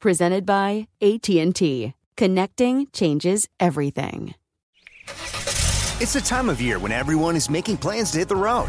Presented by AT&T. Connecting changes everything. It's the time of year when everyone is making plans to hit the road.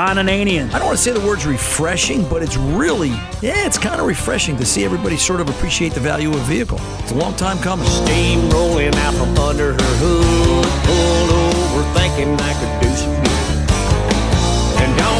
Ron Ananian. I don't want to say the word's refreshing, but it's really, yeah, it's kind of refreshing to see everybody sort of appreciate the value of a vehicle. It's a long time coming. Steam rolling out from under her hood. Pulled over thinking I could do some good. And don't panic,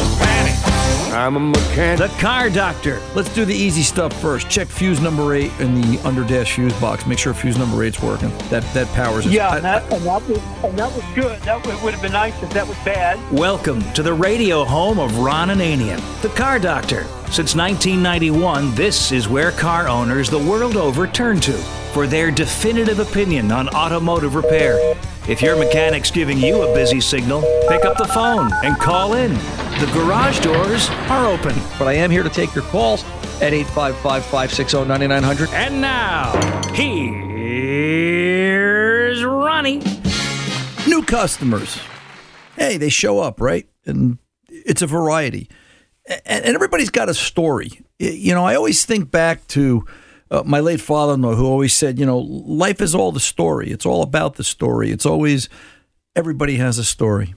I'm a mechanic. The car doctor. Let's do the easy stuff first. Check fuse number eight in the under dash fuse box. Make sure fuse number eight's working. That that powers it. Yeah, I- and that, and that was and that was good. That would, would have been nice if that was bad. Welcome to the radio home of Ron and Ananian, the car doctor. Since 1991, this is where car owners the world over turn to for their definitive opinion on automotive repair. If your mechanic's giving you a busy signal, pick up the phone and call in. The garage doors are open. But I am here to take your calls at 855 560 9900. And now, here's Ronnie. new customers. Hey, they show up, right? And it's a variety. And, and everybody's got a story. You know, I always think back to uh, my late father in law who always said, you know, life is all the story. It's all about the story. It's always, everybody has a story.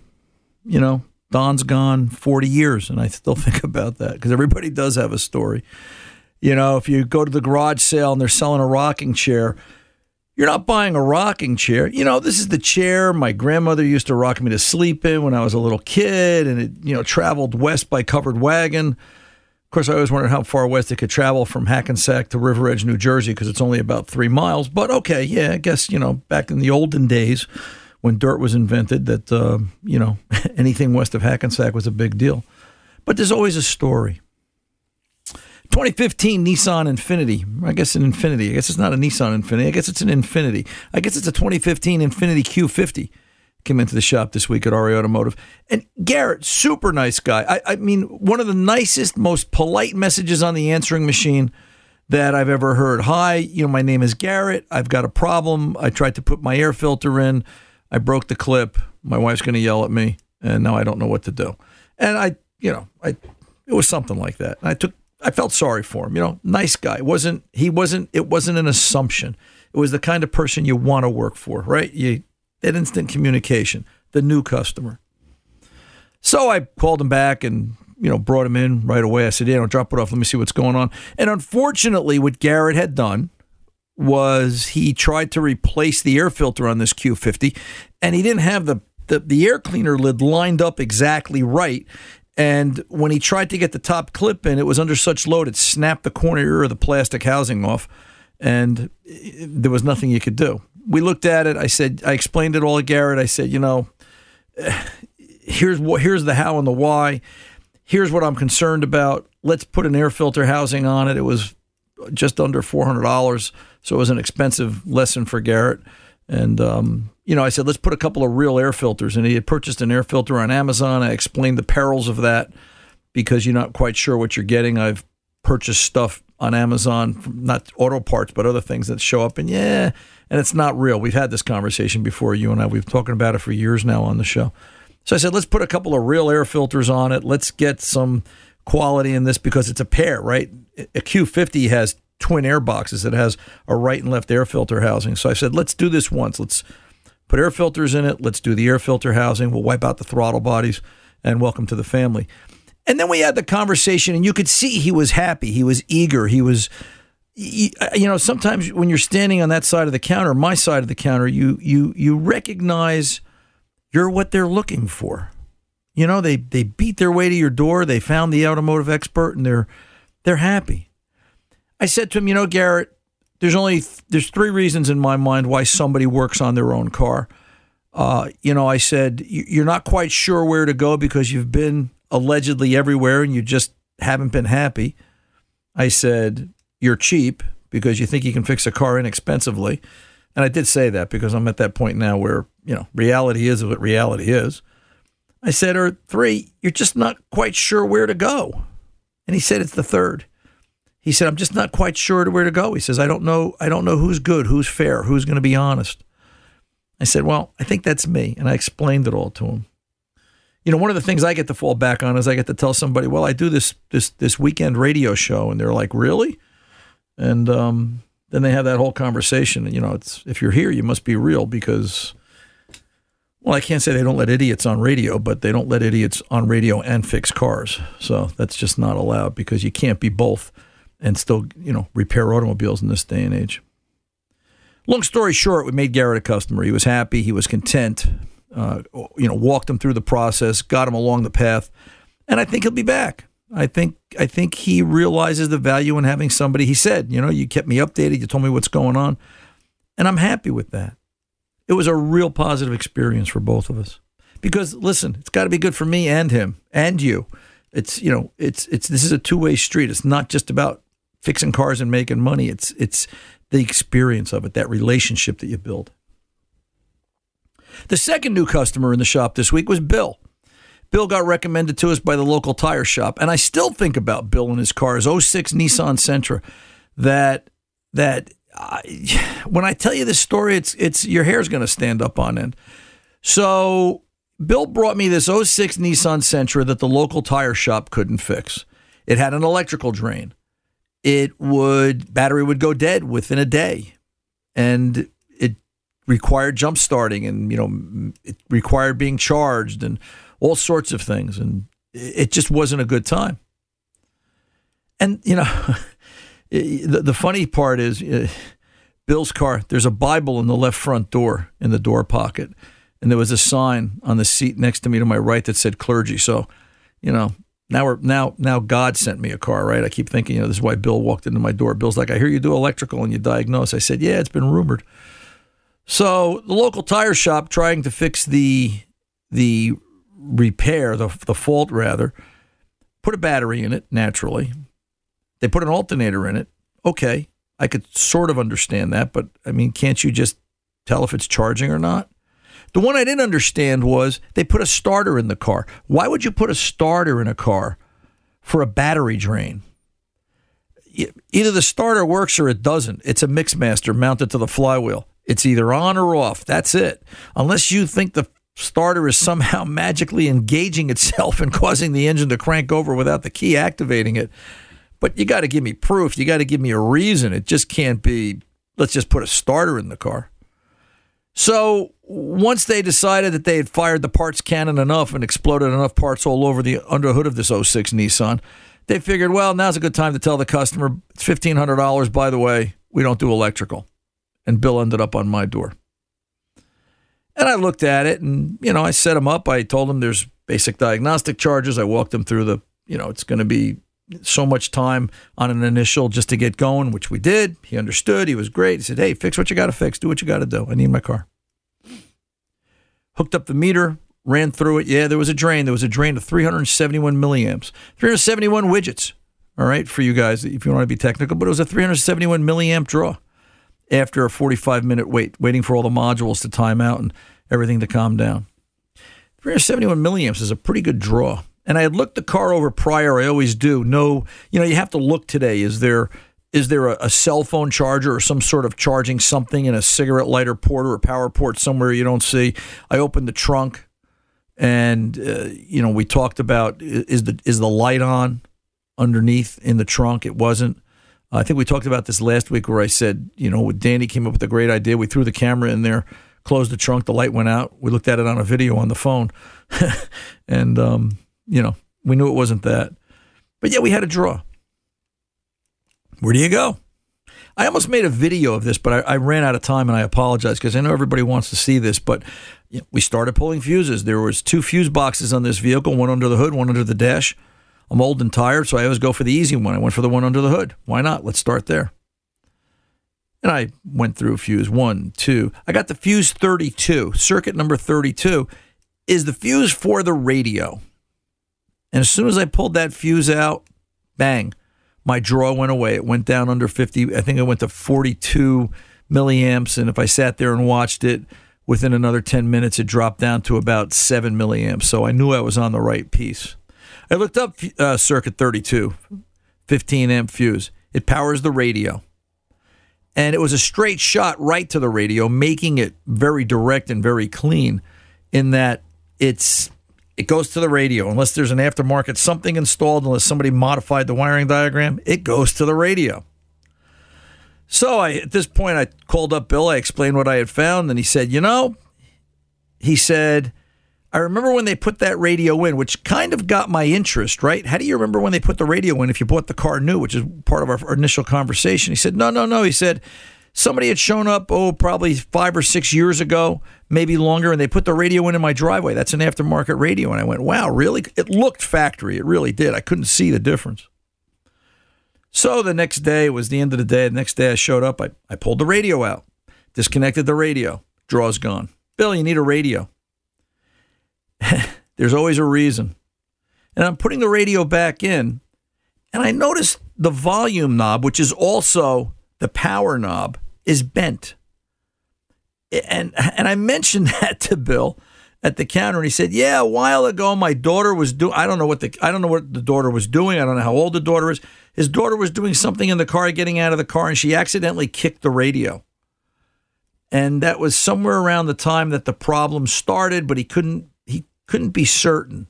You know, Don's gone 40 years, and I still think about that because everybody does have a story. You know, if you go to the garage sale and they're selling a rocking chair, you're not buying a rocking chair. You know, this is the chair my grandmother used to rock me to sleep in when I was a little kid, and it, you know, traveled west by covered wagon. Course, I always wondered how far west it could travel from Hackensack to River Edge, New Jersey, because it's only about three miles. But okay, yeah, I guess, you know, back in the olden days when dirt was invented, that, uh, you know, anything west of Hackensack was a big deal. But there's always a story. 2015 Nissan Infiniti. I guess an Infiniti. I guess it's not a Nissan Infiniti. I guess it's an Infiniti. I guess it's a 2015 Infiniti Q50. Came into the shop this week at RE Automotive. And Garrett, super nice guy. I, I mean, one of the nicest, most polite messages on the answering machine that I've ever heard. Hi, you know, my name is Garrett. I've got a problem. I tried to put my air filter in. I broke the clip. My wife's going to yell at me, and now I don't know what to do. And I, you know, I it was something like that. And I took I felt sorry for him. You know, nice guy. It wasn't he wasn't it wasn't an assumption. It was the kind of person you want to work for, right? You that instant communication, the new customer. So I called him back and you know brought him in right away. I said, "Yeah, don't drop it off. Let me see what's going on." And unfortunately, what Garrett had done was he tried to replace the air filter on this Q50, and he didn't have the the, the air cleaner lid lined up exactly right. And when he tried to get the top clip in, it was under such load it snapped the corner of the plastic housing off, and eh, there was nothing you could do. We looked at it. I said, I explained it all to Garrett. I said, you know, here's what here's the how and the why. Here's what I'm concerned about. Let's put an air filter housing on it. It was just under four hundred dollars, so it was an expensive lesson for Garrett. And um, you know, I said let's put a couple of real air filters. And he had purchased an air filter on Amazon. I explained the perils of that. because you're not quite sure what you're getting. I've purchased stuff on Amazon, not auto parts, but other things that show up, and yeah, and it's not real. We've had this conversation before, you and I. We've talking about it for years now on the show. So I said, let's put a couple of real air filters on it. Let's get some quality in this because it's a pair, right? A Q50 has twin air boxes. It has a right and left air filter housing. So I said, let's do this once. Let's put air filters in it. Let's do the air filter housing. We'll wipe out the throttle bodies and welcome to the family. And then we had the conversation, and you could see he was happy. He was eager. He was, you know, sometimes when you're standing on that side of the counter, my side of the counter, you you you recognize you're what they're looking for. You know, they they beat their way to your door. They found the automotive expert, and they're they're happy. I said to him, you know, Garrett, there's only there's three reasons in my mind why somebody works on their own car. Uh, you know, I said you're not quite sure where to go because you've been allegedly everywhere and you just haven't been happy. I said you're cheap because you think you can fix a car inexpensively. And I did say that because I'm at that point now where, you know, reality is what reality is. I said, or three, you're just not quite sure where to go. And he said, it's the third. He said, I'm just not quite sure where to go. He says, I don't know, I don't know who's good, who's fair, who's going to be honest. I said, Well, I think that's me. And I explained it all to him. You know, one of the things I get to fall back on is I get to tell somebody, well, I do this this this weekend radio show, and they're like, Really? And um, then they have that whole conversation. And you know, it's if you're here, you must be real because well, I can't say they don't let idiots on radio, but they don't let idiots on radio and fix cars. So that's just not allowed because you can't be both and still, you know, repair automobiles in this day and age. Long story short, we made Garrett a customer. He was happy. He was content. Uh, you know, walked him through the process, got him along the path, and I think he'll be back. I think I think he realizes the value in having somebody. He said, you know, you kept me updated. You told me what's going on, and I'm happy with that. It was a real positive experience for both of us. Because listen, it's got to be good for me and him and you. It's you know, it's it's this is a two way street. It's not just about fixing cars and making money. It's it's the experience of it, that relationship that you build. The second new customer in the shop this week was Bill. Bill got recommended to us by the local tire shop, and I still think about Bill and his car, his 06 Nissan Sentra. That that when I tell you this story, it's it's your hair's going to stand up on end. So Bill brought me this 06 Nissan Sentra that the local tire shop couldn't fix. It had an electrical drain. It would battery would go dead within a day, and required jump starting, and you know it required being charged, and all sorts of things, and it just wasn't a good time. And you know. the, the funny part is uh, Bill's car, there's a Bible in the left front door in the door pocket. And there was a sign on the seat next to me to my right that said clergy. So, you know, now we're now now God sent me a car, right? I keep thinking, you know, this is why Bill walked into my door. Bill's like, I hear you do electrical and you diagnose. I said, Yeah, it's been rumored. So the local tire shop trying to fix the the repair, the the fault rather, put a battery in it naturally. They put an alternator in it. Okay, I could sort of understand that, but I mean, can't you just tell if it's charging or not? The one I didn't understand was they put a starter in the car. Why would you put a starter in a car for a battery drain? Either the starter works or it doesn't. It's a mixmaster mounted to the flywheel. It's either on or off. That's it. Unless you think the starter is somehow magically engaging itself and causing the engine to crank over without the key activating it, but you got to give me proof. You got to give me a reason. It just can't be, let's just put a starter in the car. So once they decided that they had fired the parts cannon enough and exploded enough parts all over the under hood of this 06 Nissan, they figured, well, now's a good time to tell the customer it's $1,500. By the way, we don't do electrical. And Bill ended up on my door. And I looked at it and, you know, I set him up. I told him there's basic diagnostic charges. I walked him through the, you know, it's going to be so much time on an initial just to get going, which we did. He understood. He was great. He said, Hey, fix what you got to fix. Do what you got to do. I need my car. Hooked up the meter, ran through it. Yeah, there was a drain. There was a drain of 371 milliamps, 371 widgets. All right, for you guys, if you want to be technical, but it was a 371 milliamp draw after a 45 minute wait, waiting for all the modules to time out and everything to calm down. 371 milliamps is a pretty good draw. And I had looked the car over prior. I always do. No, you know, you have to look today. Is there is there a, a, cell phone charger or some sort of charging something in a cigarette lighter port or a power port somewhere you don't see? I opened the trunk, and uh, you know, we talked about is the is the light on underneath in the trunk? It wasn't. I think we talked about this last week where I said, you know, Danny came up with a great idea. We threw the camera in there, closed the trunk, the light went out. We looked at it on a video on the phone, and um, you know, we knew it wasn't that. But yeah, we had a draw. Where do you go? I almost made a video of this, but I, I ran out of time, and I apologize because I know everybody wants to see this. But you know, we started pulling fuses. There was two fuse boxes on this vehicle, one under the hood, one under the dash. I'm old and tired, so I always go for the easy one. I went for the one under the hood. Why not? Let's start there. And I went through fuse one, two. I got the fuse 32. Circuit number 32 is the fuse for the radio. And as soon as I pulled that fuse out, bang, my draw went away. It went down under 50. I think it went to 42 milliamps. And if I sat there and watched it, within another 10 minutes, it dropped down to about 7 milliamps. So I knew I was on the right piece. I looked up uh, Circuit 32, 15 amp fuse. It powers the radio. And it was a straight shot right to the radio, making it very direct and very clean in that it's it goes to the radio unless there's an aftermarket something installed unless somebody modified the wiring diagram it goes to the radio so I, at this point i called up bill i explained what i had found and he said you know he said I remember when they put that radio in, which kind of got my interest, right? How do you remember when they put the radio in if you bought the car new, which is part of our initial conversation? He said, No, no, no. He said, Somebody had shown up, oh, probably five or six years ago, maybe longer, and they put the radio in in my driveway. That's an aftermarket radio. And I went, Wow, really? It looked factory. It really did. I couldn't see the difference. So the next day, was the end of the day. The next day I showed up, I, I pulled the radio out, disconnected the radio, draw's gone. Bill, you need a radio. There's always a reason. And I'm putting the radio back in, and I noticed the volume knob, which is also the power knob, is bent. And and I mentioned that to Bill at the counter, and he said, "Yeah, a while ago, my daughter was doing. I don't know what the I don't know what the daughter was doing. I don't know how old the daughter is. His daughter was doing something in the car, getting out of the car, and she accidentally kicked the radio." And that was somewhere around the time that the problem started, but he couldn't couldn't be certain.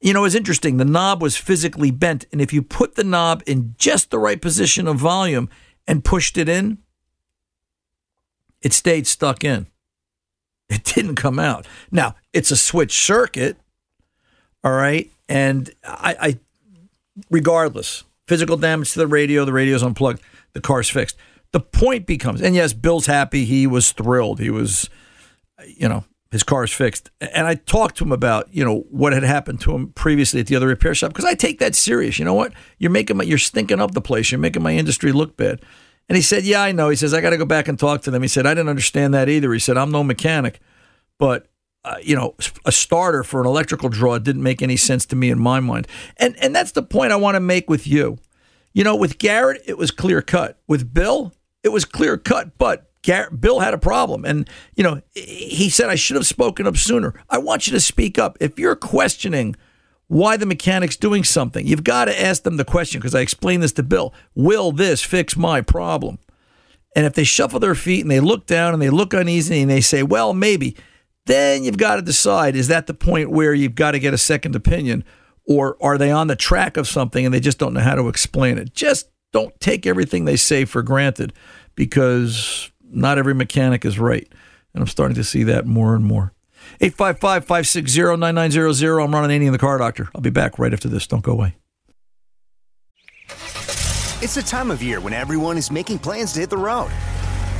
You know, it's interesting. The knob was physically bent, and if you put the knob in just the right position of volume and pushed it in, it stayed stuck in. It didn't come out. Now, it's a switch circuit, all right? And I, I regardless, physical damage to the radio, the radio's unplugged, the car's fixed. The point becomes, and yes, Bill's happy. He was thrilled. He was, you know, his car is fixed. And I talked to him about, you know, what had happened to him previously at the other repair shop because I take that serious. You know what? You're making my, you're stinking up the place. You're making my industry look bad. And he said, "Yeah, I know." He says, "I got to go back and talk to them." He said, "I didn't understand that either." He said, "I'm no mechanic, but uh, you know, a starter for an electrical draw didn't make any sense to me in my mind." And and that's the point I want to make with you. You know, with Garrett, it was clear cut. With Bill, it was clear cut, but Bill had a problem. And, you know, he said, I should have spoken up sooner. I want you to speak up. If you're questioning why the mechanic's doing something, you've got to ask them the question because I explained this to Bill Will this fix my problem? And if they shuffle their feet and they look down and they look uneasy and they say, well, maybe, then you've got to decide is that the point where you've got to get a second opinion? Or are they on the track of something and they just don't know how to explain it? Just don't take everything they say for granted because not every mechanic is right. And I'm starting to see that more and more. 855 560 9900. I'm running Ron Ananian the car doctor. I'll be back right after this. Don't go away. It's the time of year when everyone is making plans to hit the road.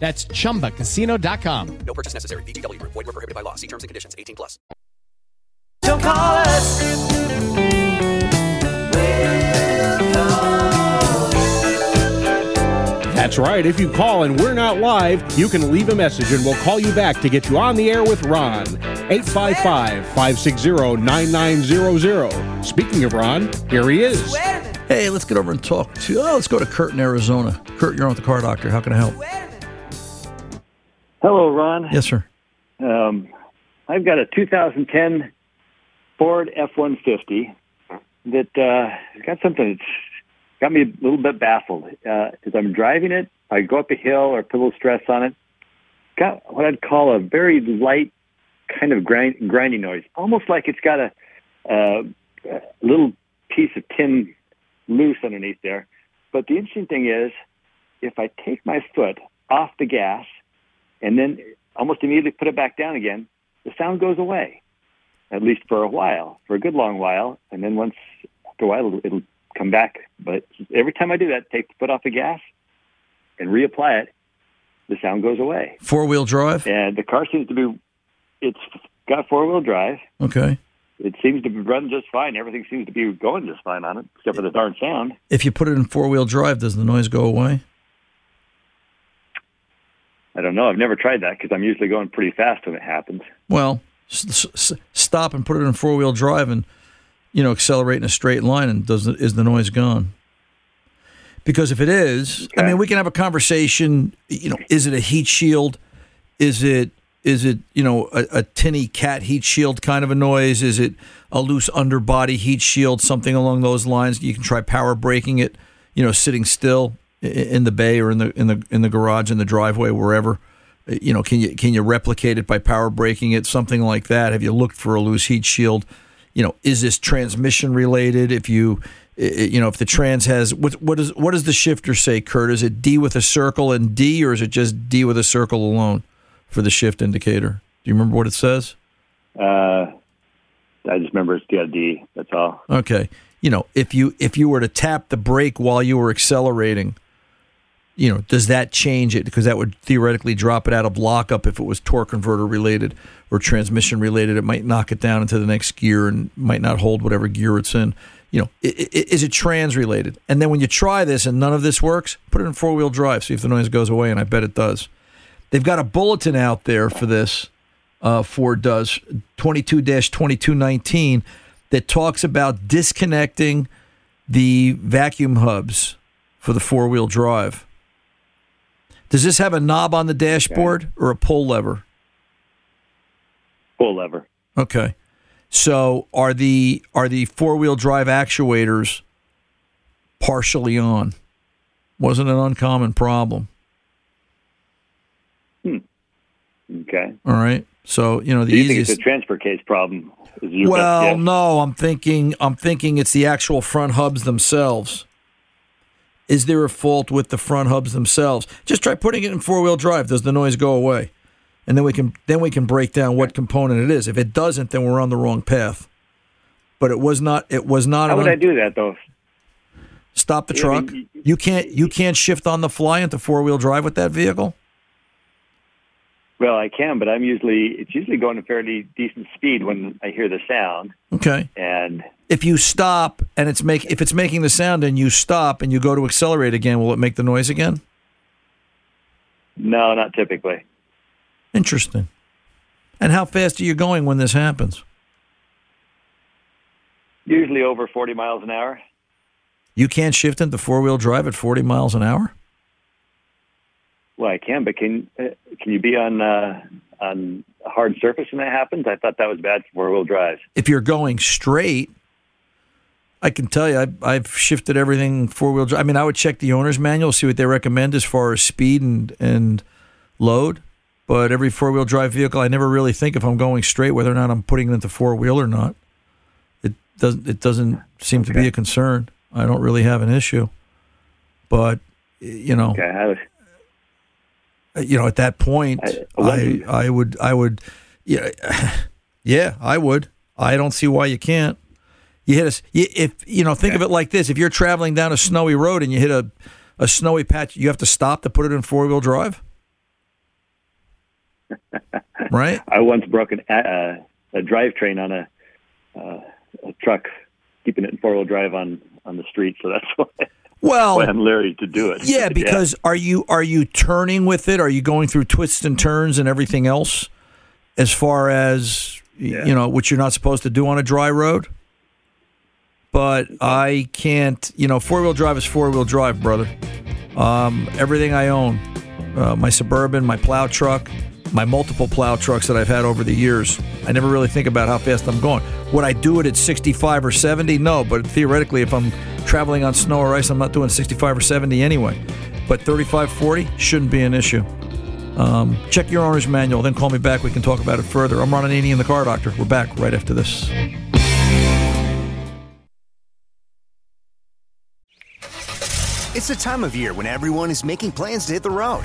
That's chumbacasino.com. No purchase necessary. VGW Group. Void were prohibited by law. See terms and conditions. 18 plus. Don't call us. That's right. If you call and we're not live, you can leave a message and we'll call you back to get you on the air with Ron. 855 560 9900. Speaking of Ron, here he is. Hey, let's get over and talk to. Oh, let's go to Kurt in Arizona. Kurt, you're on with the car doctor. How can I help? Hello, Ron. Yes, sir. Um, I've got a 2010 Ford F-150 that uh, has got something that's got me a little bit baffled. Uh, as I'm driving it, I go up a hill or put a little stress on it. Got what I'd call a very light kind of grind, grinding noise, almost like it's got a, a, a little piece of tin loose underneath there. But the interesting thing is, if I take my foot off the gas and then almost immediately put it back down again, the sound goes away, at least for a while, for a good long while. And then once after a while, it'll, it'll come back. But every time I do that, take the foot off the gas and reapply it, the sound goes away. Four wheel drive? And the car seems to be, it's got four wheel drive. Okay. It seems to be running just fine. Everything seems to be going just fine on it, except for the darn sound. If you put it in four wheel drive, does the noise go away? I don't know. I've never tried that because I'm usually going pretty fast when it happens. Well, s- s- stop and put it in four wheel drive and you know accelerate in a straight line, and does the, is the noise gone? Because if it is, I mean, we can have a conversation. You know, is it a heat shield? Is it is it you know a, a tinny cat heat shield kind of a noise? Is it a loose underbody heat shield? Something along those lines. You can try power braking it. You know, sitting still in the bay or in the in the in the garage in the driveway wherever. Uh, You know, can you can you replicate it by power braking it? Something like that. Have you looked for a loose heat shield? You know, is this transmission related? If you you know, if the trans has what what does what does the shifter say, Kurt? Is it D with a circle and D, or is it just D with a circle alone for the shift indicator? Do you remember what it says? Uh, I just remember it's got D. That's all. Okay. You know, if you if you were to tap the brake while you were accelerating, you know, does that change it? Because that would theoretically drop it out of lockup if it was torque converter related or transmission related. It might knock it down into the next gear and might not hold whatever gear it's in. You know, is it trans related? And then when you try this and none of this works, put it in four wheel drive, see if the noise goes away, and I bet it does. They've got a bulletin out there for this. Uh, Ford does 22 2219 that talks about disconnecting the vacuum hubs for the four wheel drive. Does this have a knob on the dashboard or a pull lever? Pull lever. Okay. So are the are the four wheel drive actuators partially on? Wasn't an uncommon problem. Hmm. Okay. All right. So you know the Do you think easiest. it's a transfer case problem? Well, no, I'm thinking I'm thinking it's the actual front hubs themselves. Is there a fault with the front hubs themselves? Just try putting it in four wheel drive. Does the noise go away? And then we can then we can break down what component it is. If it doesn't, then we're on the wrong path. But it was not. It was not. How would un- I do that though? Stop the I truck. mean, you can't. You can't shift on the fly into four wheel drive with that vehicle. Well, I can, but I'm usually it's usually going a fairly decent speed when I hear the sound, Okay. and If you stop and it's make if it's making the sound and you stop and you go to accelerate again, will it make the noise again? no, not typically. Interesting. And how fast are you going when this happens? Usually over 40 miles an hour. You can't shift into four wheel drive at 40 miles an hour? Well, I can, but can uh, can you be on uh, on a hard surface when that happens? I thought that was bad for four wheel drive. If you're going straight, I can tell you, I've, I've shifted everything four wheel drive. I mean, I would check the owner's manual, see what they recommend as far as speed and, and load. But every four wheel drive vehicle, I never really think if I'm going straight whether or not I'm putting it into four wheel or not. It doesn't. It doesn't seem to be a concern. I don't really have an issue. But you know, Okay, I was, you know, at that point, I- I, I would, I would, yeah, yeah, I would. I don't see why you can't. You hit a, s- you- if you know, think of it like this: if you're traveling down a snowy road and you hit a, a snowy patch, you have to stop to put it in four wheel drive, right? I once broke an, uh, a drivetrain on a, uh, a truck, keeping it in four wheel drive on on the street. So that's why. Well, I'm leery to do it. Yeah, because are you are you turning with it? Are you going through twists and turns and everything else, as far as y- you know, which you're not supposed to do on a dry road? But I can't. You know, four wheel drive is four wheel drive, brother. Um, everything I own, uh, my suburban, my plow truck, my multiple plow trucks that I've had over the years. I never really think about how fast I'm going. Would I do it at 65 or 70? No, but theoretically, if I'm traveling on snow or ice, I'm not doing 65 or 70 anyway. But 35, 40 shouldn't be an issue. Um, check your owner's manual, then call me back. We can talk about it further. I'm Ron Ananian, the car doctor. We're back right after this. It's the time of year when everyone is making plans to hit the road.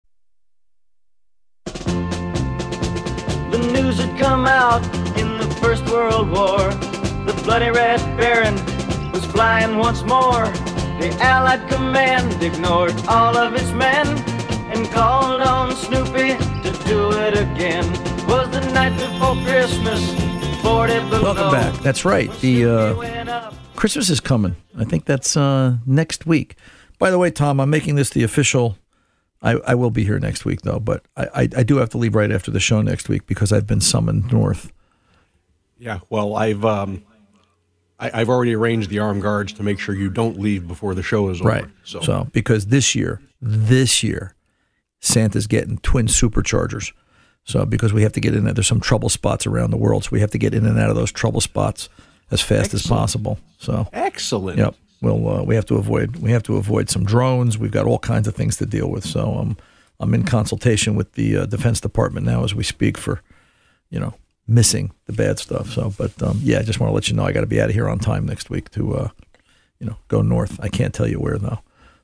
News had come out in the First World War. The bloody Red Baron was flying once more. The Allied command ignored all of its men and called on Snoopy to do it again. Was the night before Christmas, 40 below. Welcome back. That's right. The uh, Christmas is coming. I think that's uh, next week. By the way, Tom, I'm making this the official. I, I will be here next week though, but I, I, I do have to leave right after the show next week because I've been summoned north. Yeah, well, I've um, I, I've already arranged the armed guards to make sure you don't leave before the show is Right. over. So, So because this year, this year, Santa's getting twin superchargers. So because we have to get in there, there's some trouble spots around the world, so we have to get in and out of those trouble spots as fast as possible. So excellent. Yep. Well, uh, we have to avoid we have to avoid some drones. We've got all kinds of things to deal with. So um, I'm in consultation with the uh, Defense Department now as we speak for, you know, missing the bad stuff. So, but um, yeah, I just want to let you know I got to be out of here on time next week to, uh, you know, go north. I can't tell you where though.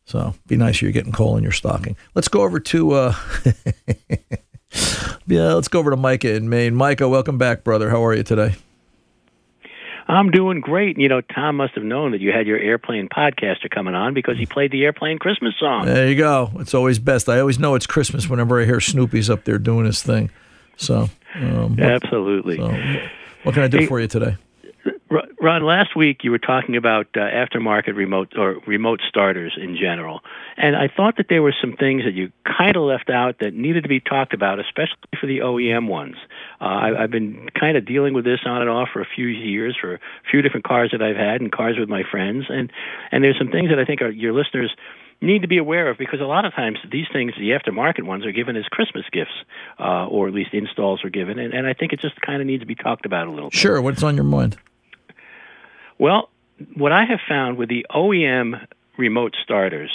So be nice you're getting coal in your stocking. Let's go over to. Uh, yeah, let's go over to Micah in Maine. Micah, welcome back, brother. How are you today? I'm doing great. And you know, Tom must have known that you had your airplane podcaster coming on because he played the airplane Christmas song. There you go. It's always best. I always know it's Christmas whenever I hear Snoopy's up there doing his thing. So, um, what- Absolutely. so what can I do Hey, for you today? Ro- Ron, last week you were talking about uh, aftermarket remote or remote starters in general, and I thought that there were some things that you kind of left out that needed to be talked about, especially for the OEM ones. Uh, I, I've been kind of dealing with this on and off for a few years for a few different cars that I've had and cars with my friends, and and there's some things that I think are, your listeners need to be aware of because a lot of times these things, the aftermarket ones, are given as Christmas gifts, uh, or at least installs are given, and, and I think it just kind of needs to be talked about a little. bit. Sure. What's on your mind? Well, what I have found with the OEM remote starters,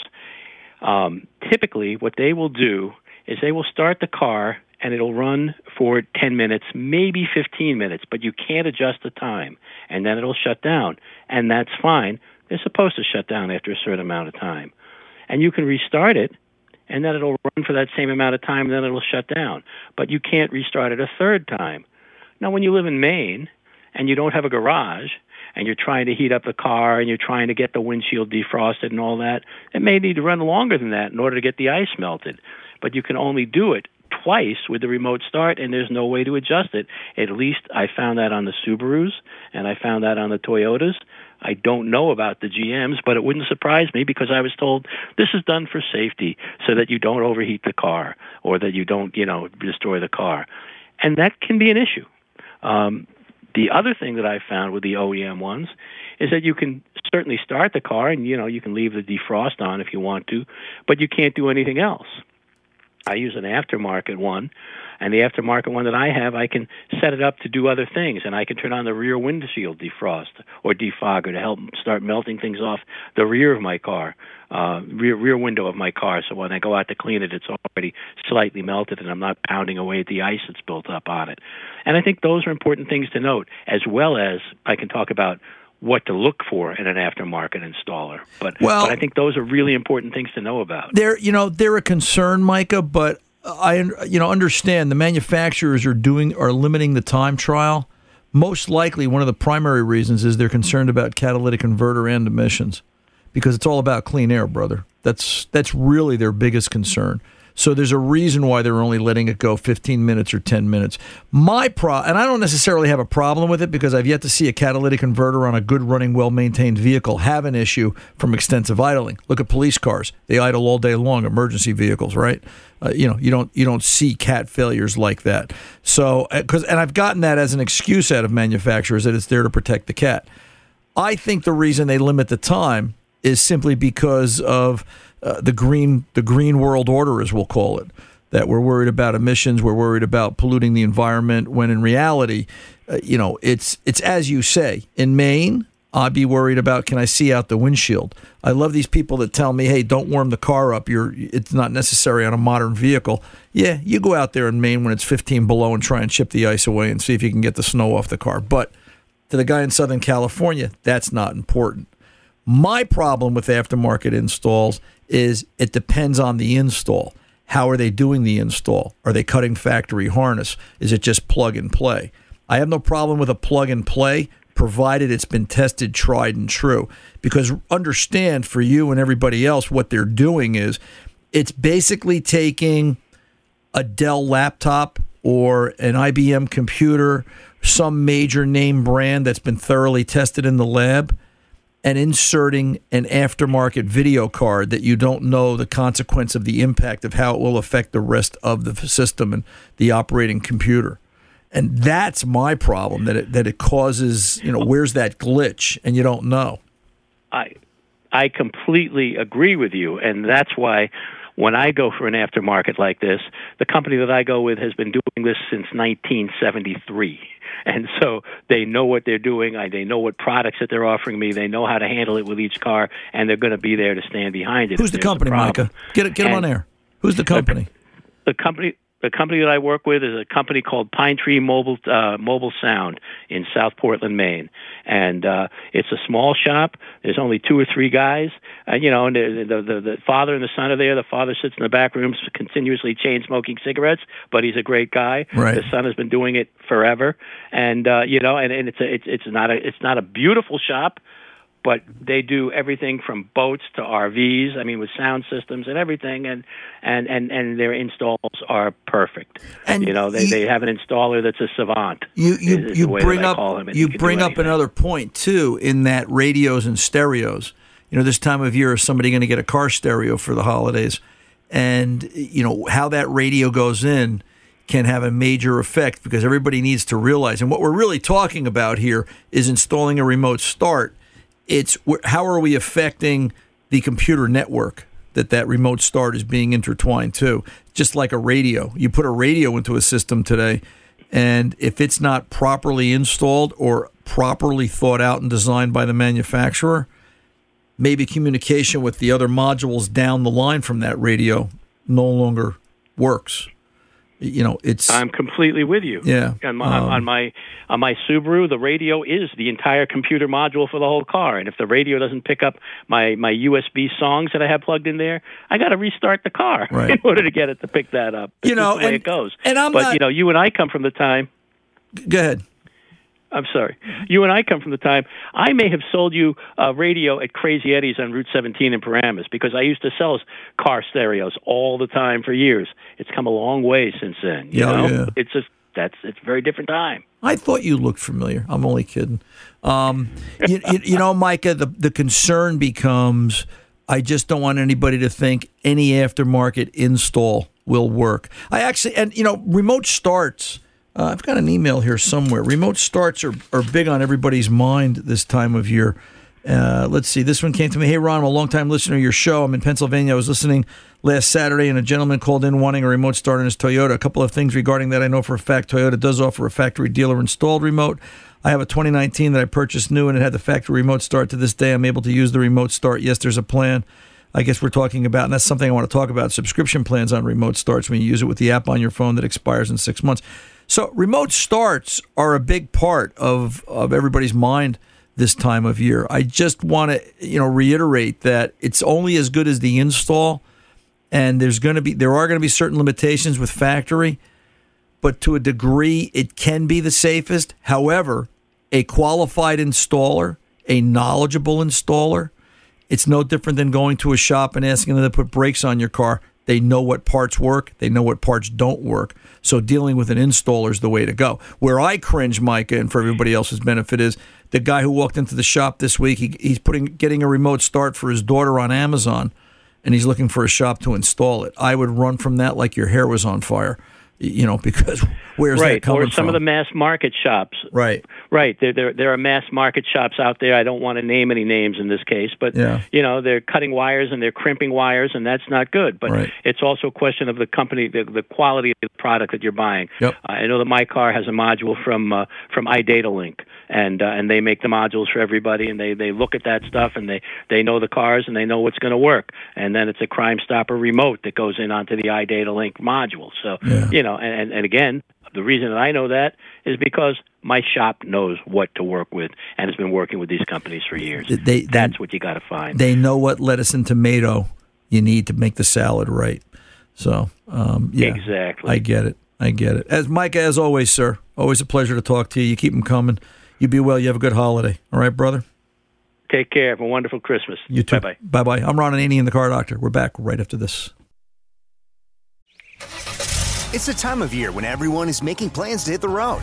um, typically what they will do is they will start the car and it'll run for 10 minutes, maybe 15 minutes, but you can't adjust the time. And then it'll shut down. And that's fine. They're supposed to shut down after a certain amount of time. And you can restart it, and then it'll run for that same amount of time, and then it'll shut down. But you can't restart it a third time. Now, when you live in Maine and you don't have a garage, and you're trying to heat up the car and you're trying to get the windshield defrosted and all that, it may need to run longer than that in order to get the ice melted. But you can only do it twice with the remote start and there's no way to adjust it. At least I found that on the Subarus and I found that on the Toyotas. I don't know about the GMs, but it wouldn't surprise me because I was told this is done for safety so that you don't overheat the car or that you don't, you know, destroy the car. And that can be an issue. Um, the other thing that I found with the OEM ones is that you can certainly start the car and you know you can leave the defrost on if you want to, but you can't do anything else. I use an aftermarket one, and the aftermarket one that I have, I can set it up to do other things, and I can turn on the rear windshield defrost or defogger to help start melting things off the rear of my car, uh, rear rear window of my car. So when I go out to clean it, it's already slightly melted, and I'm not pounding away at the ice that's built up on it. And I think those are important things to note, as well as I can talk about what to look for in an aftermarket installer. But, Well- but I think those are really important things to know about. They're you know they're a concern, Micah, but I you know understand the manufacturers are doing are limiting the time trial. Most likely, one of the primary reasons is they're concerned about catalytic converter and emissions, because it's all about clean air, brother. That's that's really their biggest concern. So there's a reason why they're only letting it go 15 minutes or 10 minutes. My pro, and I don't necessarily have a problem with it because I've yet to see a catalytic converter on a good running, well maintained vehicle have an issue from extensive idling. Look at police cars; they idle all day long. Emergency vehicles, right? Uh, you know, you don't you don't see cat failures like that. So, because and I've gotten that as an excuse out of manufacturers that it's there to protect the cat. I think the reason they limit the time is simply because of uh, the green the green world order, as we'll call it. That we're worried about emissions, we're worried about polluting the environment. When in reality, uh, you know, it's it's as you say. In Maine, I'd be worried about can I see out the windshield. I love these people that tell me, "Hey, don't warm the car up. You're it's not necessary on a modern vehicle." Yeah, you go out there in Maine when it's 15 below and try and chip the ice away and see if you can get the snow off the car. But to the guy in Southern California, that's not important. My problem with aftermarket installs is it depends on the install. How are they doing the install? Are they cutting factory harness? Is it just plug and play? I have no problem with a plug and play provided it's been tested, tried, and true. Because understand for you and everybody else, what they're doing is it's basically taking a Dell laptop or an IBM computer, some major name brand that's been thoroughly tested in the lab, and inserting an aftermarket video card that you don't know the consequence of the impact of how it will affect the rest of the system and the operating computer. And that's my problem that it, that it causes, you know, where's that glitch and you don't know. I I completely agree with you, and that's why when I go for an aftermarket like this, the company that I go with has been doing this since 1973. And so they know what they're doing. I, they know what products that they're offering me. They know how to handle it with each car, and they're going to be there to stand behind it. Who's the company. Micah? Get it, get them on air. Who's the company? the company the company that I work with is a company called Pine Tree Mobile uh, Mobile Sound in South Portland, Maine, and uh, it's a small shop. There's only two or three guys, and you know, and the, the the the father and the son are there. The father sits in the back room continuously chain smoking cigarettes, but he's a great guy. Right. The son has been doing it forever, and uh, you know, and, and it's a, it's it's not a it's not a beautiful shop, but they do everything from boats to RVs. I mean, with sound systems and everything, and and and and their installs are perfect. And you know, they, you- they have an installer that's a savant. You you you bring up call him, and you he can do bring up another point too in that radios and stereos. You know, this time of year, is somebody going to get a car stereo for the holidays? And you know how that radio goes in can have a major effect because everybody needs to realize. And what we're really talking about here is installing a remote start. It's how are we affecting the computer network that that remote start is being intertwined to? Just like a radio, you put a radio into a system today, and if it's not properly installed or properly thought out and designed by the manufacturer, maybe communication with the other modules down the line from that radio no longer works. You know, it's I'm completely with you. Yeah, On my, um, on my on my Subaru, the radio is the entire computer module for the whole car. And if the radio doesn't pick up my my USB songs that I have plugged in there, I got to restart the car Right. in order to get it to pick that up. You know, the way and- it goes. and I'm but not- you know, you and I come from the time. go ahead. I'm sorry. You and I come from the time I may have sold you a radio at Crazy Eddie's on Route 17 in Paramus because I used to sell car stereos all the time for years. It's come a long way since then. You Yeah, know, yeah. it's just that's it's a very different time. I thought you looked familiar. I'm only kidding. Um, you, you, you know, Micah, the, the concern becomes I just don't want anybody to think any aftermarket install will work. I actually, and you know, remote starts. Uh, I've got an email here somewhere. Remote starts are, are big on everybody's mind this time of year. Uh, let's see. This one came to me. Hey, Ron, I'm a longtime listener of your show. I'm in Pennsylvania. I was listening last Saturday, and a gentleman called in wanting a remote start on his Toyota. A couple of things regarding that. I know for a fact Toyota does offer a factory dealer installed remote. I have a 2019 that I purchased new, and it had the factory remote start. To this day, I'm able to use the remote start. Yes, there's a plan. I guess we're talking about, and that's something I want to talk about subscription plans on remote starts when you use it with the app on your phone that expires in six months. So, remote starts are a big part of, of everybody's mind this time of year. I just want to, you know, reiterate that it's only as good as the install, and there's going to be there are going to be certain limitations with factory, but to a degree, it can be the safest. However, a qualified installer, a knowledgeable installer, it's no different than going to a shop and asking them to put brakes on your car. They know what parts work, they know what parts don't work. So dealing with an installer is the way to go. Where I cringe, Micah, and for everybody mm. else's benefit, is the guy who walked into the shop this week. He, he's putting getting a remote start for his daughter on Amazon, and he's looking for a shop to install it. I would run from that like your hair was on fire, you know, because where's that right, coming or some from? of the mass market shops. right. Right, there, there there are mass market shops out there. I don't want to name any names in this case, but Yeah. you know they're cutting wires and they're crimping wires, and that's not good. But Right. it's also a question of the company, the, the quality of the product that you're buying. Yep. I know that my car has a module from uh, from iDataLink, and uh, and they make the modules for everybody, and they they look at that stuff, and they they know the cars, and they know what's going to work, and then it's a Crime Stopper remote that goes in onto the iDataLink module. So you know, and, and and again, the reason that I know that is because my shop knows what to work with and has been working with these companies for years. They- That's what you got to find. They know what lettuce and tomato you need to make the salad right. So, um, yeah, Exactly. I get it. I get it. As Mike, as always, sir, always a pleasure to talk to you. You keep them coming. You be well. You have a good holiday. All right, brother. Take care. Have a wonderful Christmas. You too. Bye bye. Bye bye. I'm Ron Ananian, the car doctor. We're back right after this. It's the time of year when everyone is making plans to hit the road.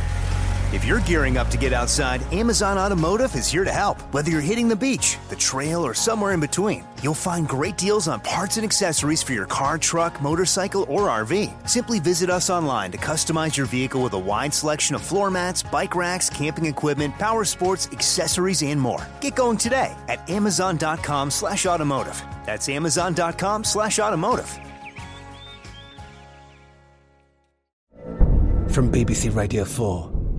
If you're gearing up to get outside, Amazon Automotive is here to help. Whether you're hitting the beach, the trail, or somewhere in between, you'll find great deals on parts and accessories for your car, truck, motorcycle, or RV. Simply visit us online to customize your vehicle with a wide selection of floor mats, bike racks, camping equipment, power sports, accessories, and more. Get going today at amazon.com slash automotive. That's amazon.com slash automotive. From BBC Radio 4,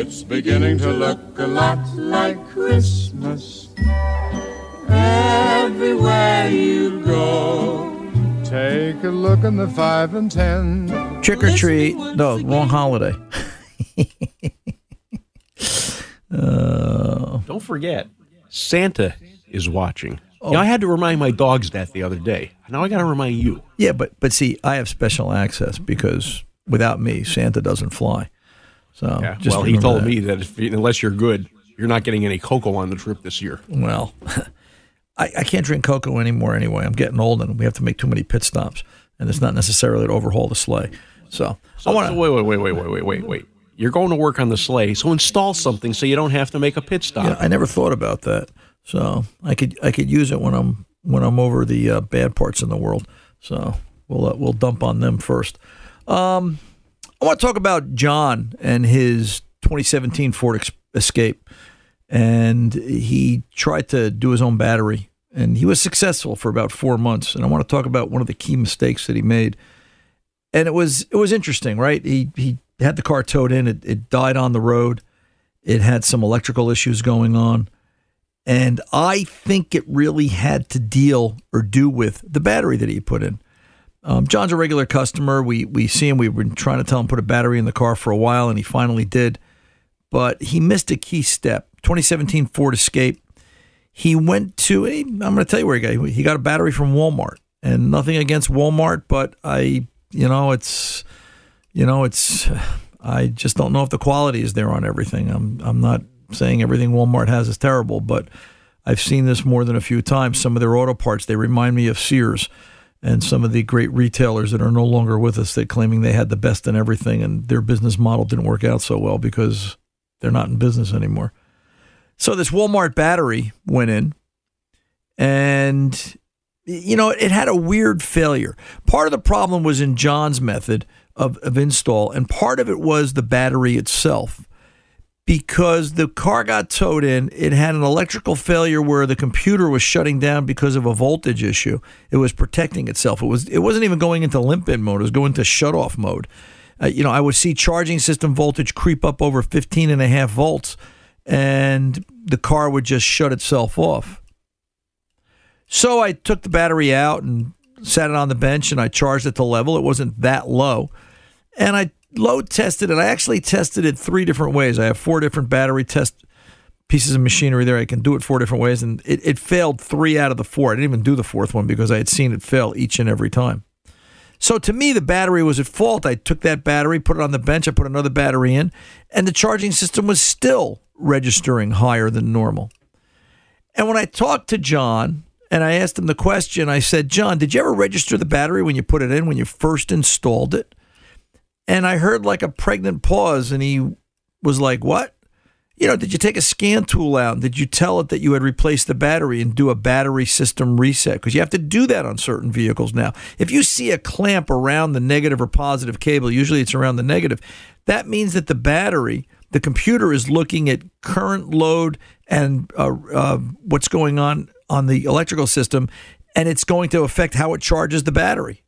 It's beginning to look a lot like Christmas everywhere you go. Take a look in the five and ten. Trick or treat. No, wrong holiday. uh, Don't forget, Santa is watching. You know, I had to remind my dogs that the other day. Now I got to remind you. yeah, but but see, I have special access because without me, Santa doesn't fly. So Yeah, just well, he told that. me that if, unless you're good, you're not getting any cocoa on the trip this year. Well, I, I can't drink cocoa anymore anyway. I'm getting old and we have to make too many pit stops, and it's not necessarily to overhaul the sleigh. So, So, I want so to. wait, wait, wait, wait, wait, wait, wait, wait. You're going to work on the sleigh, so install something so you don't have to make a pit stop. Yeah, I never thought about that. So I could I could use it when I'm when I'm over the uh, bad parts in the world. So we'll uh, we'll dump on them first. Um, I want to talk about John and his 2017 Ford Escape, and he tried to do his own battery, and he was successful for about four months. And I want to talk about one of the key mistakes that he made, and it was it was interesting, right? He he had the car towed in, it, it died on the road, it had some electrical issues going on. And I think it really had to deal or do with the battery that he put in. Um, John's a regular customer. We we see him. We've been trying to tell him put a battery in the car for a while, and he finally did. But he missed a key step. 2017 Ford Escape. He went to. A, I'm going to tell you where he got. He got a battery from Walmart, and nothing against Walmart, but I, you know, it's, you know, it's. I just don't know if the quality is there on everything. I'm I'm not saying everything Walmart has is terrible, but I've seen this more than a few times. Some of their auto parts they remind me of Sears and some of the great retailers that are no longer with us that claiming they had the best in everything and their business model didn't work out so well because they're not in business anymore. So this Walmart battery went in and you know it had a weird failure. Part of the problem was in John's method of, of install and part of it was the battery itself because the car got towed in. It had an electrical failure where the computer was shutting down because of a voltage issue. It was protecting itself. It was it wasn't even going into limp in mode. It was going to shut off mode. Uh, you know, I would see charging system voltage creep up over 15 and a half volts and the car would just shut itself off. So I took the battery out and sat it on the bench and I charged it to level. It wasn't that low. And I load tested it. I actually tested it three different ways. I have four different battery test pieces of machinery there. I can do it four different ways, and it, it failed three out of the four. I didn't even do the fourth one because I had seen it fail each and every time. So to me, the battery was at fault. I took that battery, put it on the bench, I put another battery in, and the charging system was still registering higher than normal. And when I talked to John and I asked him the question, I said, John, did you ever register the battery when you put it in, when you first installed it? And I heard like a pregnant pause, and he was like, What? You know, did you take a scan tool out? Did you tell it that you had replaced the battery and do a battery system reset? Because you have to do that on certain vehicles now. If you see a clamp around the negative or positive cable, usually it's around the negative, that means that the battery, the computer is looking at current load and uh, uh, what's going on on the electrical system, and it's going to affect how it charges the battery.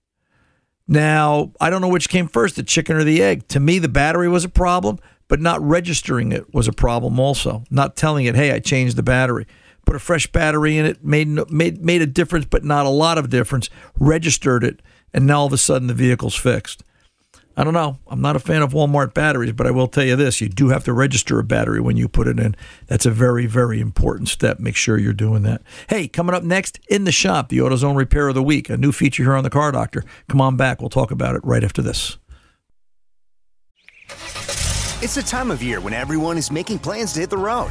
Now, I don't know which came first, the chicken or the egg. To me, the battery was a problem, but not registering it was a problem also. Not telling it, hey, I changed the battery. Put a fresh battery in it, made made made a difference, but not a lot of difference. Registered it, and now all of a sudden the vehicle's fixed. I don't know. I'm not a fan of Walmart batteries, but I will tell you this: you do have to register a battery when you put it in. That's a very, very important step. Make sure you're doing that. Hey, coming up next in the shop, the AutoZone Repair of the Week, a new feature here on the Car Doctor. Come on back. We'll talk about it right after this. It's the time of year when everyone is making plans to hit the road.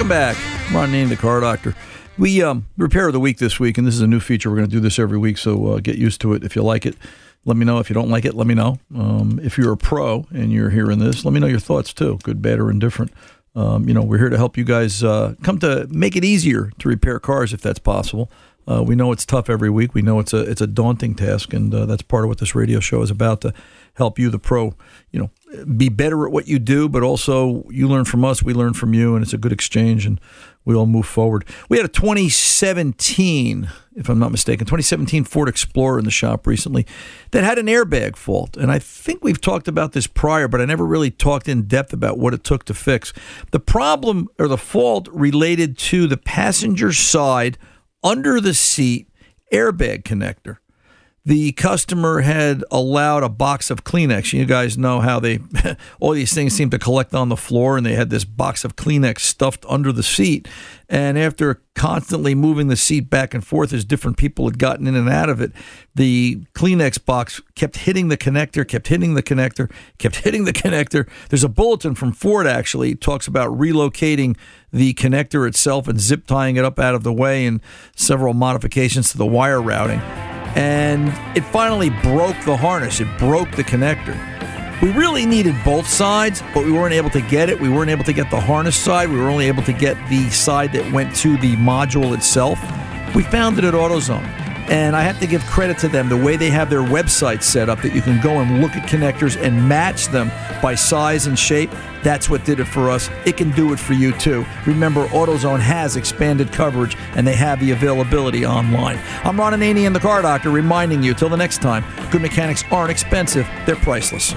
Welcome back. Ron Ananian, the car doctor. We um, repair of the week this week, and this is a new feature. We're going to do this every week, so uh, get used to it. If you like it, let me know. If you don't like it, let me know. Um, if you're a pro and you're hearing this, let me know your thoughts too, good, bad, or indifferent. Um, you know, we're here to help you guys uh, come to make it easier to repair cars if that's possible. Uh, we know it's tough every week. We know it's a it's a daunting task, and uh, that's part of what this radio show is about to help you, the pro, you know, be better at what you do, but also you learn from us, we learn from you, and it's a good exchange, and we all move forward. We had a 2017, if I'm not mistaken, 2017 Ford Explorer in the shop recently that had an airbag fault, and I think we've talked about this prior, but I never really talked in depth about what it took to fix. The problem or the fault related to the passenger side under the seat airbag connector. The customer had allowed a box of Kleenex. You guys know how they all these things seem to collect on the floor, and they had this box of Kleenex stuffed under the seat. And after constantly moving the seat back and forth as different people had gotten in and out of it, the Kleenex box kept hitting the connector, kept hitting the connector, kept hitting the connector. There's a bulletin from Ford actually talks about relocating the connector itself and zip tying it up out of the way and several modifications to the wire routing. And it finally broke the harness, it broke the connector. We really needed both sides, but we weren't able to get it. We weren't able to get the harness side. We were only able to get the side that went to the module itself. We found it at AutoZone. And I have to give credit to them the way they have their website set up that you can go and look at connectors and match them by size and shape. That's what did it for us. It can do it for you too. Remember, AutoZone has expanded coverage and they have the availability online. I'm Ron Ananian, the car doctor, reminding you till the next time, good mechanics aren't expensive, they're priceless.